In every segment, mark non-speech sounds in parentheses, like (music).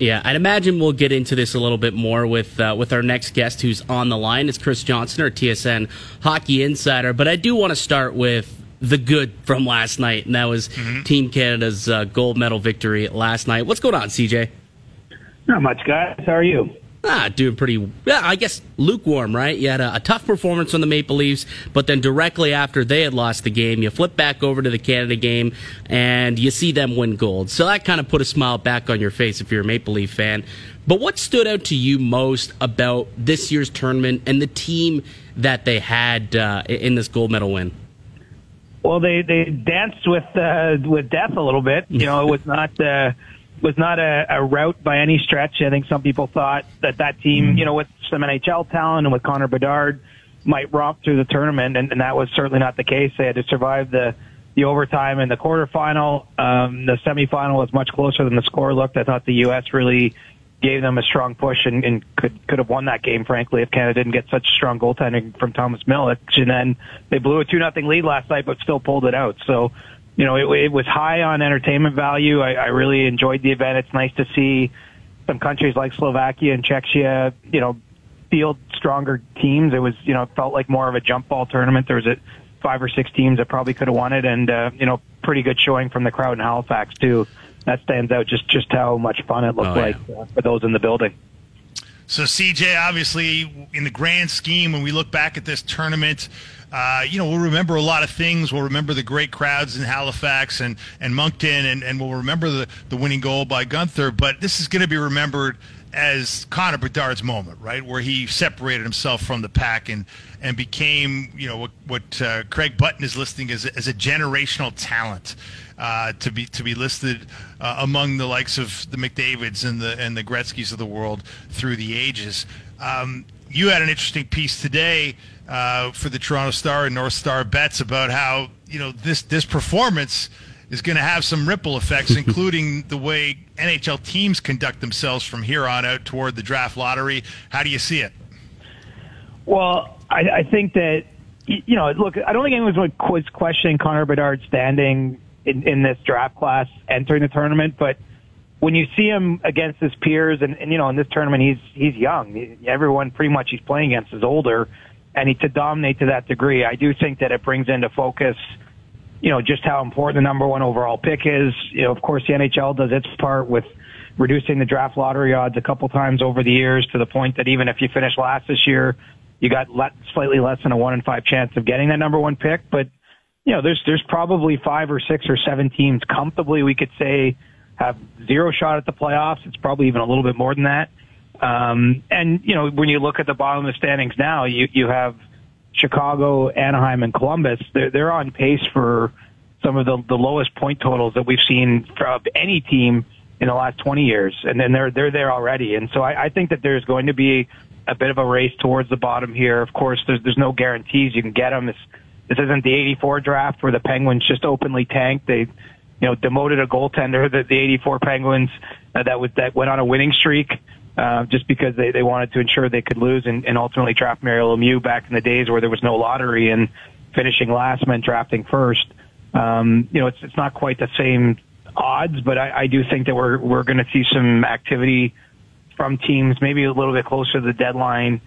Yeah, I'd imagine we'll get into this a little bit more with uh, with our next guest who's on the line. It's Chris Johnston, our TSN hockey insider. But I do want to start with the good from last night, and that was mm-hmm. Team Canada's uh, gold medal victory last night. What's going on, CJ? Not much, guys. How are you? Ah, doing pretty, yeah, I guess lukewarm, right? You had a, a, tough performance on the Maple Leafs, but then directly after they had lost the game, you flip back over to the Canada game and you see them win gold. So that kind of put a smile back on your face if you're a Maple Leaf fan. But what stood out to you most about this year's tournament and the team that they had uh, in this gold medal win? Well, they they danced with uh, with death a little bit. You know, it was not. Uh, was not a, a rout by any stretch. I think some people thought that that team, you know, with some NHL talent and with Connor Bedard, might romp through the tournament, and, and that was certainly not the case. They had to survive the the overtime and the quarterfinal. Um, the semifinal was much closer than the score looked. I thought the U.S. really gave them a strong push and, and could could have won that game, frankly, if Canada didn't get such strong goaltending from Thomas Milic. And then they blew a two nothing lead last night, but still pulled it out. So you know, it, it was high on entertainment value. I, I really enjoyed the event. It's nice to see some countries like Slovakia and Czechia, you know, field stronger teams. It was, you know, felt like more of a jump ball tournament. There was a five or six teams that probably could have won it, and uh, you know, pretty good showing from the crowd in Halifax too. That stands out just just how much fun it looked oh, yeah. like uh, for those in the building. So, CJ, obviously, in the grand scheme, when we look back at this tournament, uh, you know, we'll remember a lot of things. We'll remember the great crowds in Halifax and, and Moncton, and, and we'll remember the, the winning goal by Guenther. But this is going to be remembered as Connor Bedard's moment, right, where he separated himself from the pack and and became, you know, what, what uh, Craig Button is listing as, as a generational talent. Uh, to be to be listed uh, among the likes of the McDavids and the and the Gretzky's of the world through the ages. Um, you had an interesting piece today uh, for the Toronto Star and North Star bets about how you know this this performance is going to have some ripple effects, (laughs) including the way NHL teams conduct themselves from here on out toward the draft lottery. How do you see it? Well, I, I think that you know, look, I don't think anyone's was questioning Connor Bedard's standing in, in this draft class entering the tournament, but when you see him against his peers, and, and you know, in this tournament, he's he's young. Everyone pretty much he's playing against is older and he to dominate to that degree, I do think that it brings into focus, you know, just how important the number one overall pick is. You know, of course, the NHL does its part with reducing the draft lottery odds a couple times over the years to the point that even if you finish last this year, you got le- slightly less than a one in five chance of getting that number one pick. But you know, there's there's probably five or six or seven teams comfortably we could say have zero shot at the playoffs. It's probably even a little bit more than that. Um, and you know, when you look at the bottom of the standings now, you you have Chicago, Anaheim, and Columbus. They're they're on pace for some of the the lowest point totals that we've seen from any team in the last 20 years, and then they're they're there already. And so I, I think that there's going to be a bit of a race towards the bottom here. Of course, there's there's no guarantees you can get them. This this isn't the 84 draft where the Penguins just openly tanked. They you know demoted a goaltender, the, the 84 Penguins uh, that was that went on a winning streak uh, just because they, they wanted to ensure they could lose and, and ultimately draft Mario Lemieux back in the days where there was no lottery and finishing last meant drafting first. Um, you know, it's it's not quite the same odds, but I, I do think that we're we're going to see some activity from teams maybe a little bit closer to the deadline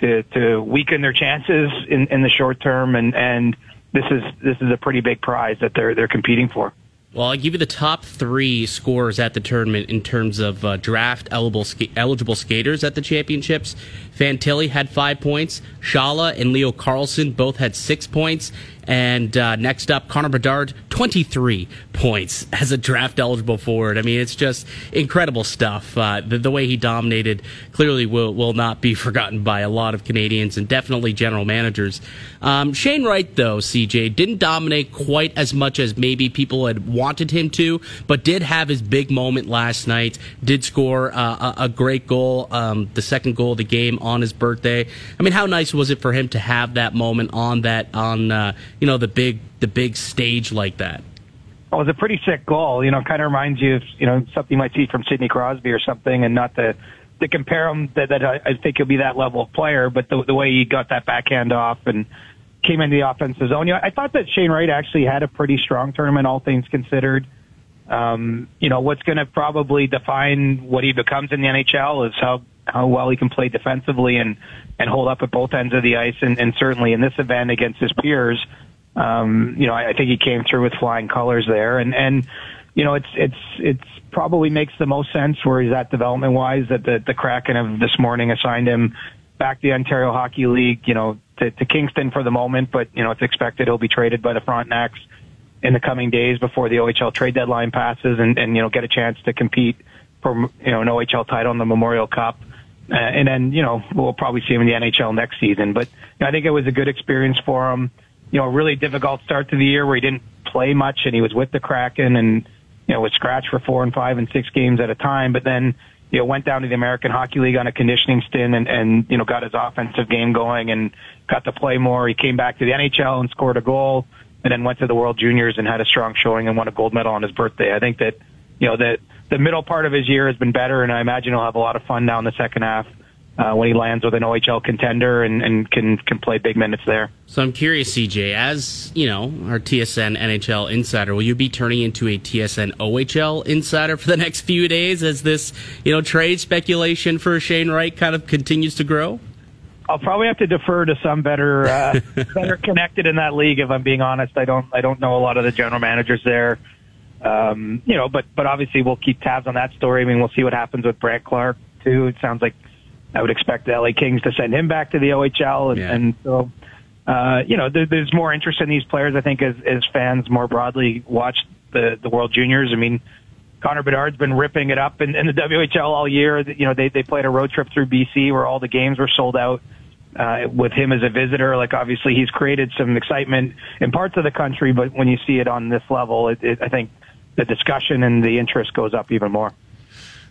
to to weaken their chances in, in the short term and and this is this is a pretty big prize that they're they're competing for. Well, I'll give you the top three scores at the tournament in terms of uh, draft eligible, eligible skaters at the championships. Fantilli had five points. Shala and Leo Carlsson both had six points. And uh, next up, Connor Bedard, 23 points (laughs) as a draft eligible forward. I mean, it's just incredible stuff. Uh, the, the, way he dominated clearly will, will not be (laughs) forgotten by a lot of Canadians and definitely general managers. Um, Shane Wright, though, CJ, didn't dominate quite as much as maybe people had wanted him to, but did have his big moment last night, did score uh, a, a, great goal, um, the second goal of the game on his birthday. I mean, how nice was it for him to have that moment on that, on, uh, you know, the big the big stage like that. Well, it was a pretty sick goal. You know, kind of reminds you of you know something you might see from Sidney Crosby or something, and not to to compare him that, that I, I think he'll be that level of player, but the the way he got that backhand off and came into the offensive zone. You know, I thought that Shane Wright actually had a pretty strong tournament, all things considered. Um, you know, what's going to probably define what he becomes in the NHL is how how well he can play defensively and and hold up at both ends of the ice. And, and certainly in this event against his peers, um, you know, I, I think he came through with flying colors there. And and you know, it's it's it's probably makes the most sense where he's at development wise that the the Kraken of this morning assigned him back to the Ontario Hockey League. You know, to, to Kingston for the moment, but you know it's expected he'll be traded by the Frontenacs in the coming days before the OHL trade deadline passes, and, and you know get a chance to compete for you know an OHL title in the Memorial Cup. Uh, and then, you know, we'll probably see him in the NHL next season. But you know, I think it was a good experience for him. You know, a really difficult start to the year where he didn't play much and he was with the Kraken and, you know, was scratched for four and five and six games at a time. But then, you know, went down to the American Hockey League on a conditioning stint and, and, you know, got his offensive game going and got to play more. He came back to the NHL and scored a goal and then went to the World Juniors and had a strong showing and won a gold medal on his birthday. I think that, you know, that the middle part of his year has been better and I imagine he'll have a lot of fun now in the second half. Uh, when he lands with an OHL contender and, and can can play big minutes there. So I'm curious, CJ, as you know, our TSN NHL insider, will you be turning into a TSN OHL insider for the next few days as this you know trade speculation for Shane Wright kind of continues to grow? I'll probably have to defer to some better uh, (laughs) better connected in that league. If I'm being honest, I don't I don't know a lot of the general managers there. Um, you know, but but obviously we'll keep tabs on that story. I mean, we'll see what happens with Brandt Clarke too. It sounds like I would expect the LA Kings to send him back to the OHL, and, yeah. and so uh, you know there, there's more interest in these players. I think as as fans more broadly watch the the World Juniors. I mean, Connor Bedard's been ripping it up in, in the WHL all year. You know, they they played a road trip through BC where all the games were sold out. Uh, with him as a visitor, like obviously he's created some excitement in parts of the country, but when you see it on this level, it, it, I think the discussion and the interest goes up even more.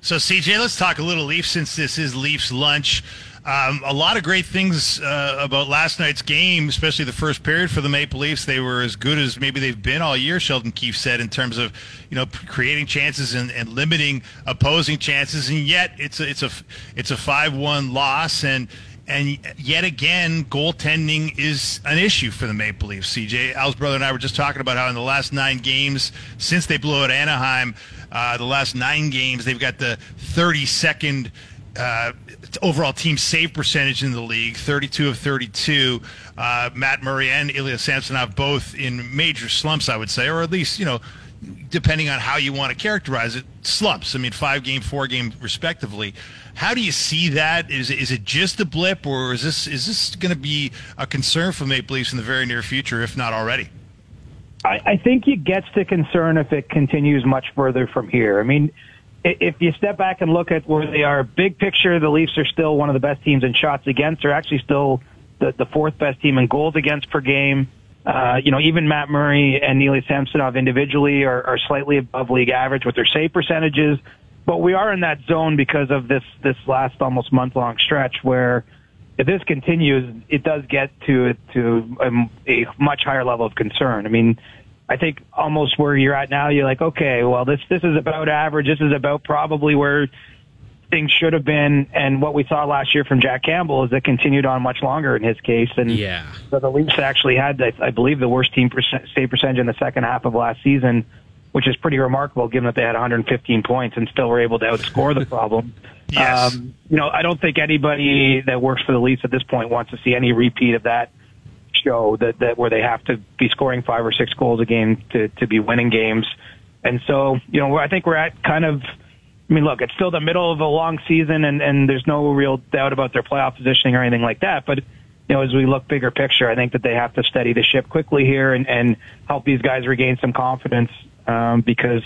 So, CJ, let's talk a little Leafs since this is Leafs lunch. Um, a lot of great things uh, about last night's game, especially the first period for the Maple Leafs. They were as good as maybe they've been all year. Sheldon Keefe said in terms of you know creating chances and, and limiting opposing chances, and yet it's a it's a it's a five one loss and. And yet again, goaltending is an issue for the Maple Leafs. CJ, Al's brother and I were just talking about how in the last nine games since they blew out Anaheim, uh, the last nine games, they've got the 32nd uh, overall team save percentage in the league, 32 of 32. Uh, Matt Murray and Ilya Samsonov both in major slumps, I would say, or at least, you know, depending on how you want to characterize it, slumps. I mean, five game, four game, respectively. How do you see that? Is is it just a blip, or is this is this going to be a concern for Maple Leafs in the very near future, if not already? I, I think it gets to concern if it continues much further from here. I mean, if you step back and look at where they are, big picture, the Leafs are still one of the best teams in shots against. They're actually still the, the fourth best team in goals against per game. Uh, you know, even Matt Murray and Ilya Samsonov individually are, are slightly above league average with their save percentages. But we are in that zone because of this this last almost month long stretch where if this continues, it does get to to a, a much higher level of concern. I mean, I think almost where you're at now, you're like, okay, well, this this is about average. This is about probably where things should have been. And what we saw last year from Jack Campbell is it continued on much longer in his case. And yeah, so the Leafs actually had, I believe, the worst team percent, save percentage in the second half of last season, which is pretty remarkable given that they had 115 points and still were able to outscore the problem. (laughs) Yes. Um, you know, I don't think anybody that works for the Leafs at this point wants to see any repeat of that show that, that where they have to be scoring five or six goals a game to, to be winning games. And so, you know, I think we're at kind of, I mean, look, it's still the middle of a long season and, and there's no real doubt about their playoff positioning or anything like that. But, you know, as we look bigger picture, I think that they have to steady the ship quickly here and, and help these guys regain some confidence, um, because,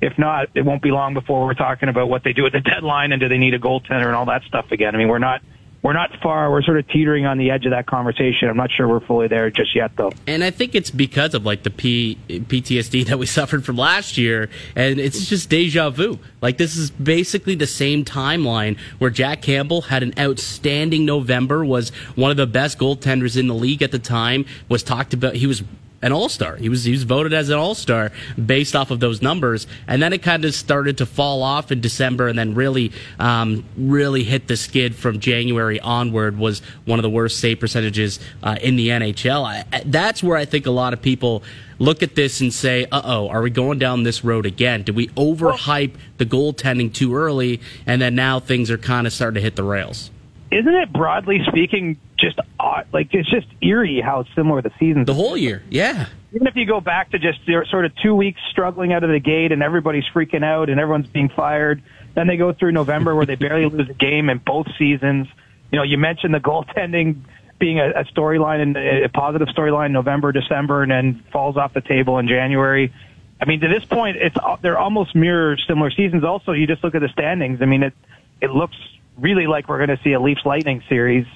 if not, it won't be long before we're talking about what they do at the deadline and do they need a goaltender and all that stuff again. I mean, we're not we're not far. We're sort of teetering on the edge of that conversation. I'm not sure we're fully there just yet, though. And I think it's because of like the P- PTSD (laughs) that we suffered from last year, and it's just deja vu. Like this is basically the same timeline where Jack Campbell had an outstanding November, was one of the best goaltenders in the league at the time. Was talked about. He was an all star. He was he was voted as an all star based off of those numbers, and then it kind of started to fall off in December, and then really um, really hit the skid from January onward. Was one of the worst save percentages uh, in the NHL. I, that's where I think a lot of people look at this and say, uh oh, are we going down this road again? Did we overhype the goaltending too early? And then now things are kind of starting to hit the rails. Isn't it broadly speaking just odd? Like, it's just eerie how similar the seasons The whole year, yeah. Even if you go back to just sort of two weeks struggling out of the gate and everybody's freaking out and everyone's being fired, then they go through November where they barely (laughs) lose a game in both seasons. You know, you mentioned the goaltending being a, a storyline and a positive storyline November, December, and then falls off the table in January. I mean, to this point, it's uh, they're almost mirror similar seasons. Also, you just look at the standings. I mean, it it looks really like we're going to see a Leafs Lightning series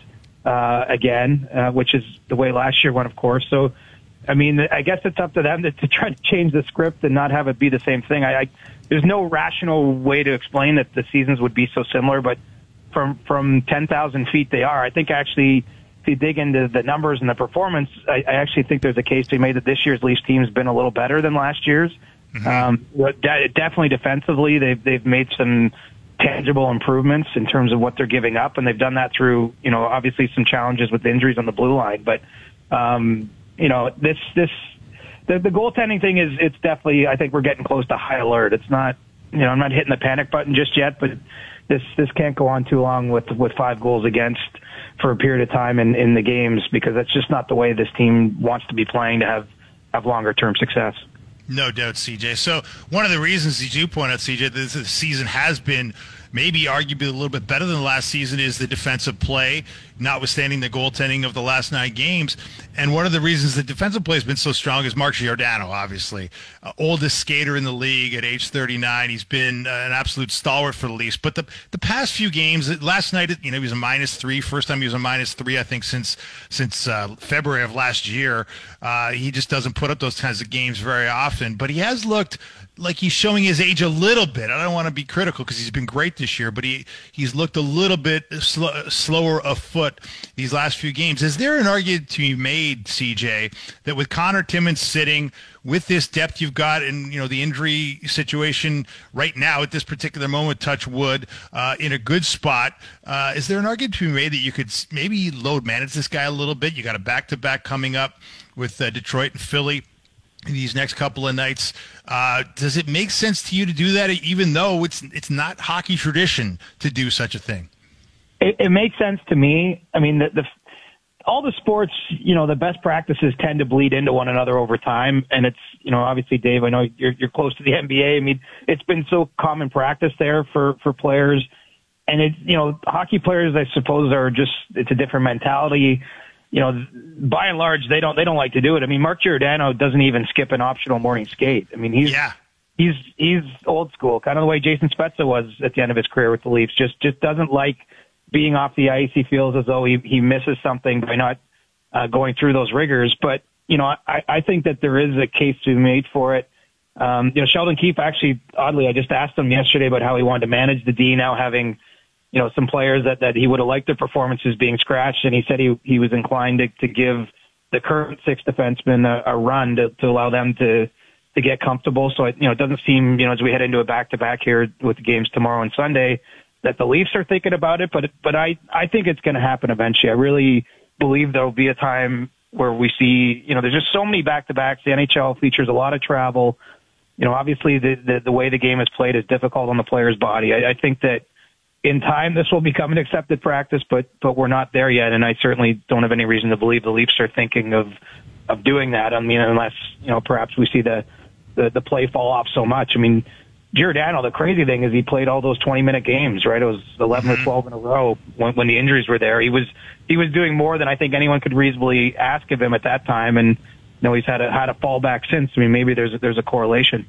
uh, again, uh, which is the way last year went, of course. So, I mean, I guess it's up to them to, to try to change the script and not have it be the same thing. I, I there's no rational way to explain that the seasons would be so similar, but from from 10,000 feet they are. I think actually if you dig into the numbers and the performance, I, I actually think there's a case to be made that this year's Leafs team's been a little better than last year's. Mm-hmm. Um, de- definitely defensively, they've they've made some tangible improvements in terms of what they're giving up, and they've done that through you know obviously some challenges with injuries on the blue line, but um, you know this this the, the goaltending thing is it's definitely I think we're getting close to high alert. It's not you know I'm not hitting the panic button just yet, but this this can't go on too long with with five goals against for a period of time in, in the games because that's just not the way this team wants to be playing to have, have longer term success. No doubt, CJ. So one of the reasons you do point out, CJ, that this season has been maybe arguably a little bit better than the last season is the defensive play, notwithstanding the goaltending of the last nine games. And one of the reasons the defensive play has been so strong is Mark Giordano, obviously. Uh, oldest skater in the league at age 39. He's been uh, an absolute stalwart for the Leafs. But the, the past few games, last night, you know, he was a minus three. First time he was a minus three, I think, since since uh, February of last year. Uh, he just doesn't put up those kinds of games very often. But he has looked like he's showing his age a little bit. I don't want to be critical because he's been great this year, but he he's looked a little bit sl- slower afoot these last few games. Is there an argument to be made, CJ, that with Connor Timmins sitting with this depth you've got and you know the injury situation right now at this particular moment, touch wood, uh, in a good spot, uh, is there an argument to be made that you could maybe load manage this guy a little bit? You got a back to back coming up with uh, Detroit and Philly these next couple of nights. Uh, does it make sense to you to do that, even though it's it's not hockey tradition to do such a thing? It, it makes sense to me. I mean, the, the all the sports, you know, the best practices tend to bleed into one another over time, and it's you know, obviously, Dave, I know you're you're close to the NBA. I mean, it's been so common practice there for for players, and it you know, hockey players, I suppose, are just it's a different mentality you know, by and large, they don't they don't like to do it. I mean, Mark Giordano doesn't even skip an optional morning skate. I mean, he's yeah. he's he's old school, kind of the way Jason Spezza was at the end of his career with the Leafs. Just just doesn't like being off the ice. He feels as though he he misses something by not uh, going through those rigors. But you know, I I think that there is a case to be made for it. Um, you know, Sheldon Keefe actually, oddly, I just asked him yesterday about how he wanted to manage the D now having you know, some players that, that he would have liked their performances being scratched, and he said he he was inclined to, to give the current six defensemen a, a run to, to allow them to to get comfortable. So it, you know, it doesn't seem you know as we head into a back to back here with the games tomorrow and Sunday that the Leafs are thinking about it, but but I I think it's going to happen eventually. I really believe there will be a time where we see you know there's just so many back to backs. The NHL features a lot of travel. You know, obviously the, the the way the game is played is difficult on the player's body. I, I think that in time this will become an accepted practice, but but we're not there yet, and I certainly don't have any reason to believe the Leafs are thinking of of doing that. I mean, unless you know perhaps we see the the, the play fall off so much. I mean, Giordano, the crazy thing is he played all those 20 minute games, right? It was 11 mm-hmm. or 12 in a row when, when the injuries were there. He was he was doing more than I think anyone could reasonably ask of him at that time, and you know he's had a had a fallback since. I mean, maybe there's a, there's a correlation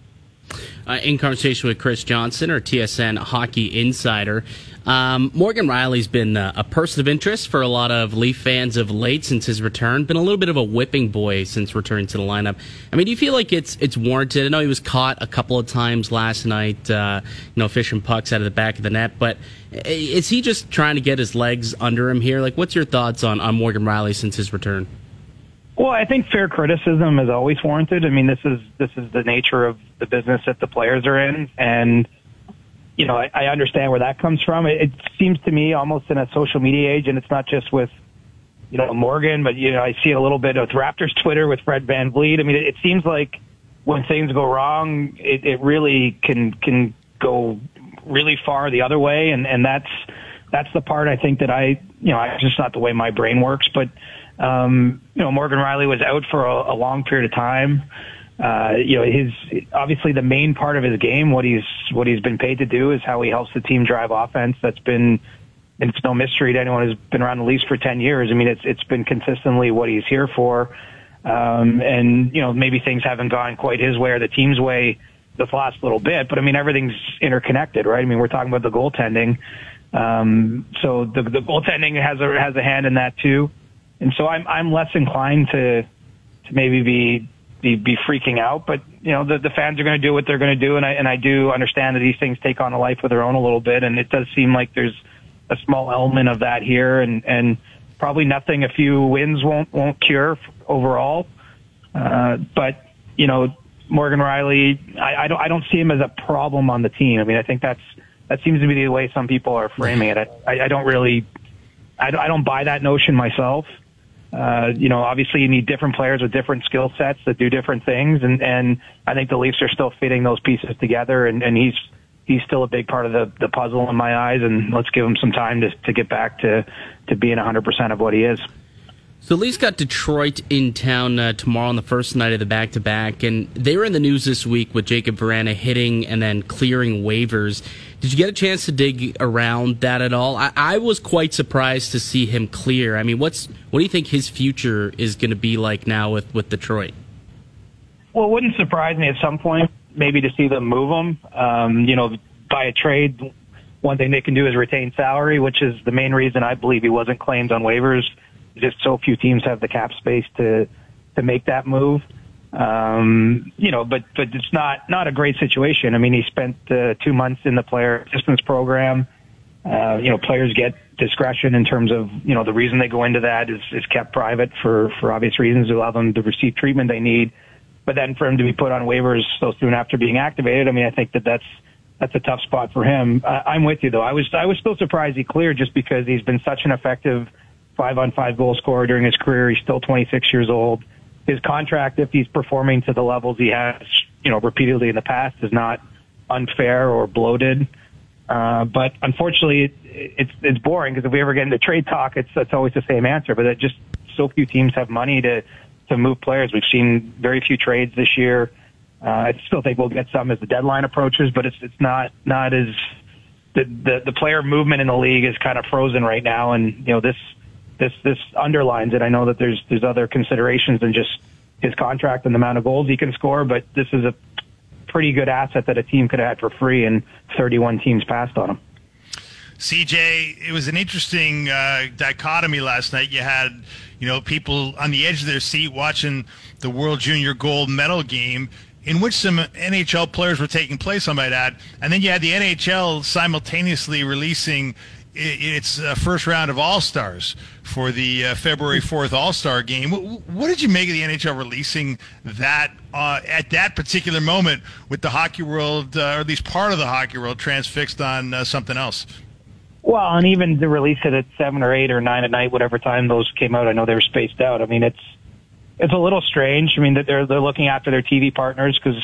uh, in conversation with Chris Johnston, or TSN Hockey Insider. Um, Morgan Rielly's been uh, a person of interest for a lot of Leaf fans of late since his return. Been a little bit of a whipping boy since returning to the lineup. I mean, do you feel like it's it's warranted? I know he was caught a couple of times last night, uh, you know, fishing pucks out of the back of the net, but is he just trying to get his legs under him here? Like, what's your thoughts on, on Morgan Rielly since his return? Well, I think fair criticism is always warranted. I mean, this is this is the nature of the business that the players are in, and you know, I, I understand where that comes from. It, it seems to me almost in a social media age, and it's not just with you know Morgan, but you know, I see it a little bit with Raptors Twitter with Fred Van VanVleet. I mean, it, it seems like when things go wrong, it, it really can can go really far the other way, and and that's that's the part I think that I you know, it's just not the way my brain works, but um, you know, Morgan Rielly was out for a, a long period of time. Uh, you know, his obviously the main part of his game, what he's what he's been paid to do, is how he helps the team drive offense. That's been it's no mystery to anyone who's been around the Leafs for ten years. I mean, it's it's been consistently what he's here for. Um, and you know, maybe things haven't gone quite his way or the team's way this last little bit, but I mean, everything's interconnected, right? I mean, we're talking about the goaltending. Um, so the, the goaltending has a has a hand in that too and so I'm I'm less inclined to to maybe be be, be freaking out. But you know, the the fans are going to do what they're going to do, and I and I do understand that these things take on a life of their own a little bit, and it does seem like there's a small element of that here, and and probably nothing a few wins won't won't cure overall. Uh, but you know, Morgan Rielly, I, I don't I don't see him as a problem on the team. I mean, I think that's that seems to be the way some people are framing it. I, I don't really, I, I don't buy that notion myself. Uh, you know, obviously you need different players with different skill sets that do different things, and and I think the Leafs are still fitting those pieces together, and and he's he's still a big part of the the puzzle in my eyes, and let's give him some time to to get back to to being 100% of what he is. So Leafs got Detroit in town uh, tomorrow on the first night of the back to back, and they were in the news this week with Jakub Vrana hitting and then clearing waivers. Did you get a chance to dig around that at all? I, I was quite surprised to see him clear. I mean, what's what do you think his future is going to be like now with with Detroit? Well, it wouldn't surprise me at some point, maybe to see them move him. Um, you know, by a trade, one thing they can do is retain salary, which is the main reason I believe he wasn't claimed on waivers just so few teams have the cap space to to make that move. Um, you know, but but it's not not a great situation. I mean, he spent uh, two months in the player assistance program. Uh, you know, players get discretion in terms of you know the reason they go into that is is kept private for for obvious reasons to allow them to receive treatment they need. But then for him to be put on waivers so soon after being activated, I mean, I think that that's that's a tough spot for him. I, I'm with you though. I was I was still surprised he cleared just because he's been such an effective five on five goal scorer during his career. He's still 26 years old. His contract, if he's performing to the levels he has, you know, repeatedly in the past, is not unfair or bloated. Uh, but unfortunately, it, it's it's boring because if we ever get into trade talk, it's it's always the same answer. But it just so few teams have money to to move players. We've seen very few trades this year. Uh, I still think we'll get some as the deadline approaches, but it's it's not not as the, the the player movement in the league is kind of frozen right now, and you know this this this underlines it. I know that there's there's other considerations than just his contract and the amount of goals he can score, but this is a pretty good asset that a team could have had for free, and 31 teams passed on him. CJ, it was an interesting uh, dichotomy last night. You had, you know, people on the edge of their seat watching the World Junior Gold Medal game, in which some NHL players were taking place, I might add, and then you had the NHL simultaneously releasing its uh, first round of All Stars for the uh, February 4th All Star game. What, did you make of the NHL releasing that uh, at that particular moment with the hockey world, uh, or at least part of the hockey world, transfixed on uh, something else? Well, and even to release it at seven or eight or nine at night, whatever time those came out, I know they were spaced out. I mean, it's it's a little strange. I mean, that they're they're looking after their TV partners because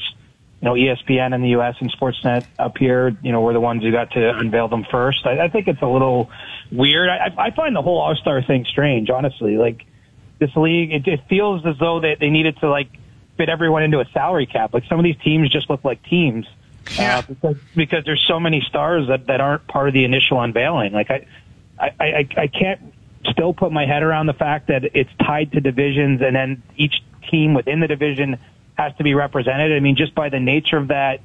know, ESPN in the U.S. and Sportsnet up here, you know, were the ones who got to unveil them first. I, I think it's a little weird. I, I find the whole All-Star thing strange, honestly. Like, this league, it, it feels as though they, they needed to, like, fit everyone into a salary cap. Like, some of these teams just look like teams. Yeah. Uh, because, because there's so many stars that, that aren't part of the initial unveiling. Like, I, I, I, I can't still put my head around the fact that it's tied to divisions and then each team within the division has to be represented. I mean, just by the nature of that,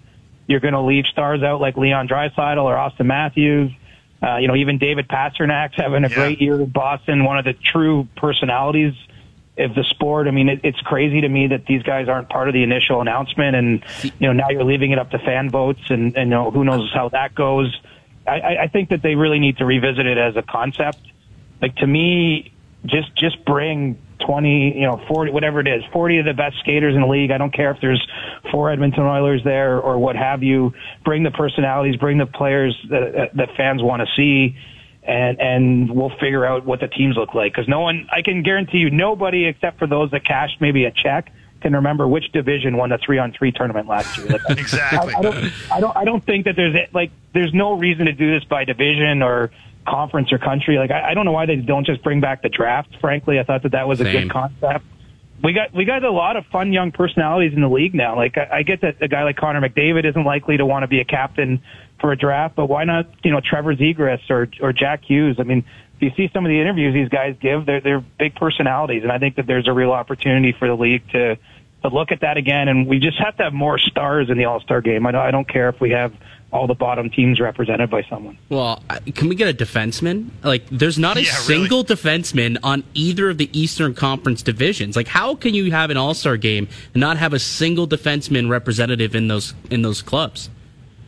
you're going to leave stars out like Leon Draisaitl or Auston Matthews. Uh, you know, even David Pastrnak's having a yeah. great year in Boston, one of the true personalities of the sport. I mean, it, it's crazy to me that these guys aren't part of the initial announcement, and you know now you're leaving it up to fan votes, and, and you know who knows how that goes. I, I think that they really need to revisit it as a concept. Like to me, just just bring 20, you know, 40, whatever it is, 40 of the best skaters in the league. I don't care if there's four Edmonton Oilers there or what have you. Bring the personalities, bring the players that, that fans want to see. And, and we'll figure out what the teams look like. Cause no one, I can guarantee you nobody except for those that cashed maybe a check can remember which division won the three on three tournament last year. Like, exactly. (laughs) I, I, don't, I don't, I don't think that there's like, there's no reason to do this by division or, conference or country. Like I, I don't know why they don't just bring back the draft. Frankly, I thought that that was a good concept. We got we got a lot of fun young personalities in the league now. Like I, I get that a guy like Connor McDavid isn't likely to want to be a captain for a draft, but why not you know Trevor Zegras or or Jack Hughes? I mean, if you see some of the interviews these guys give, they're they're big personalities, and I think that there's a real opportunity for the league to to look at that again. And we just have to have more stars in the All Star game. I don't, I don't care if we have all the bottom teams represented by someone. Well, can we get a defenseman? Like, there's not a Yeah, single really. defenseman on either of the Eastern Conference divisions. Like, how can you have an All Star game and not have a single defenseman representative in those in those clubs?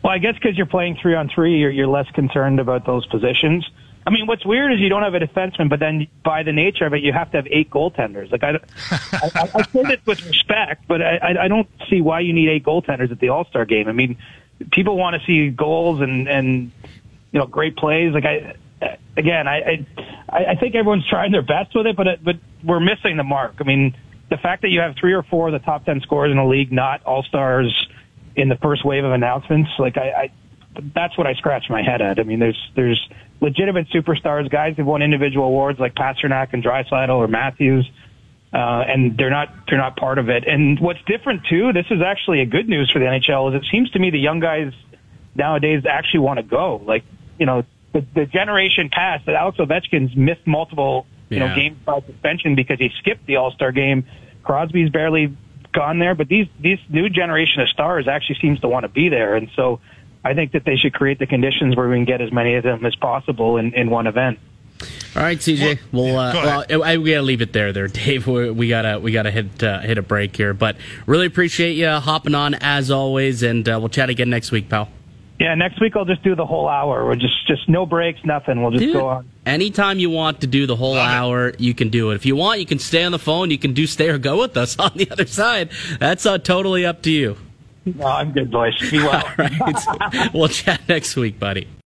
Well, I guess because you're playing three on three, you're, you're less concerned about those positions. I mean, what's weird is you don't have a defenseman, but then by the nature of it, you have to have eight goaltenders. Like I, (laughs) I, I, say this with respect, but I, I- don't see why you need eight goaltenders at the All Star game. I mean, people want to see goals and and you know great plays. Like I, again, I I, I think everyone's trying their best with it, but but we're missing the mark. I mean, the fact that you have three or four of the top ten scorers in the league not All Stars in the first wave of announcements, like I, I that's what I scratch my head at. I mean, there's there's legitimate superstars, guys who've won individual awards like Pastrnak and Draisaitl or Matthews, uh, and they're not they're not part of it. And what's different too, this is actually a good news for the NHL. Is it seems to me the young guys nowadays actually want to go. Like you know, the, the generation past that Alex Ovechkin's missed multiple you know Yeah. games by suspension because he skipped the All Star game. Crosby's barely gone there, but these these new generation of stars actually seems to want to be there, and so I think that they should create the conditions where we can get as many of them as possible in, in one event. All right, CJ. Well, uh, go well, ahead. I, we gotta leave it there, there, Dave. We, we gotta we gotta hit uh, hit a break here, but really appreciate you hopping on as always, and uh, we'll chat again next week, pal. Yeah, next week I'll just do the whole hour. We'll just just no breaks, nothing. We'll just Dude, go on. anytime you want to do the whole Love it. hour, you can do it. If you want, you can stay on the phone. You can do stay or go with us (laughs) on the other side. That's uh, totally up to you. No, I'm good, boys. Be well. (laughs) All right. we'll chat next week, buddy.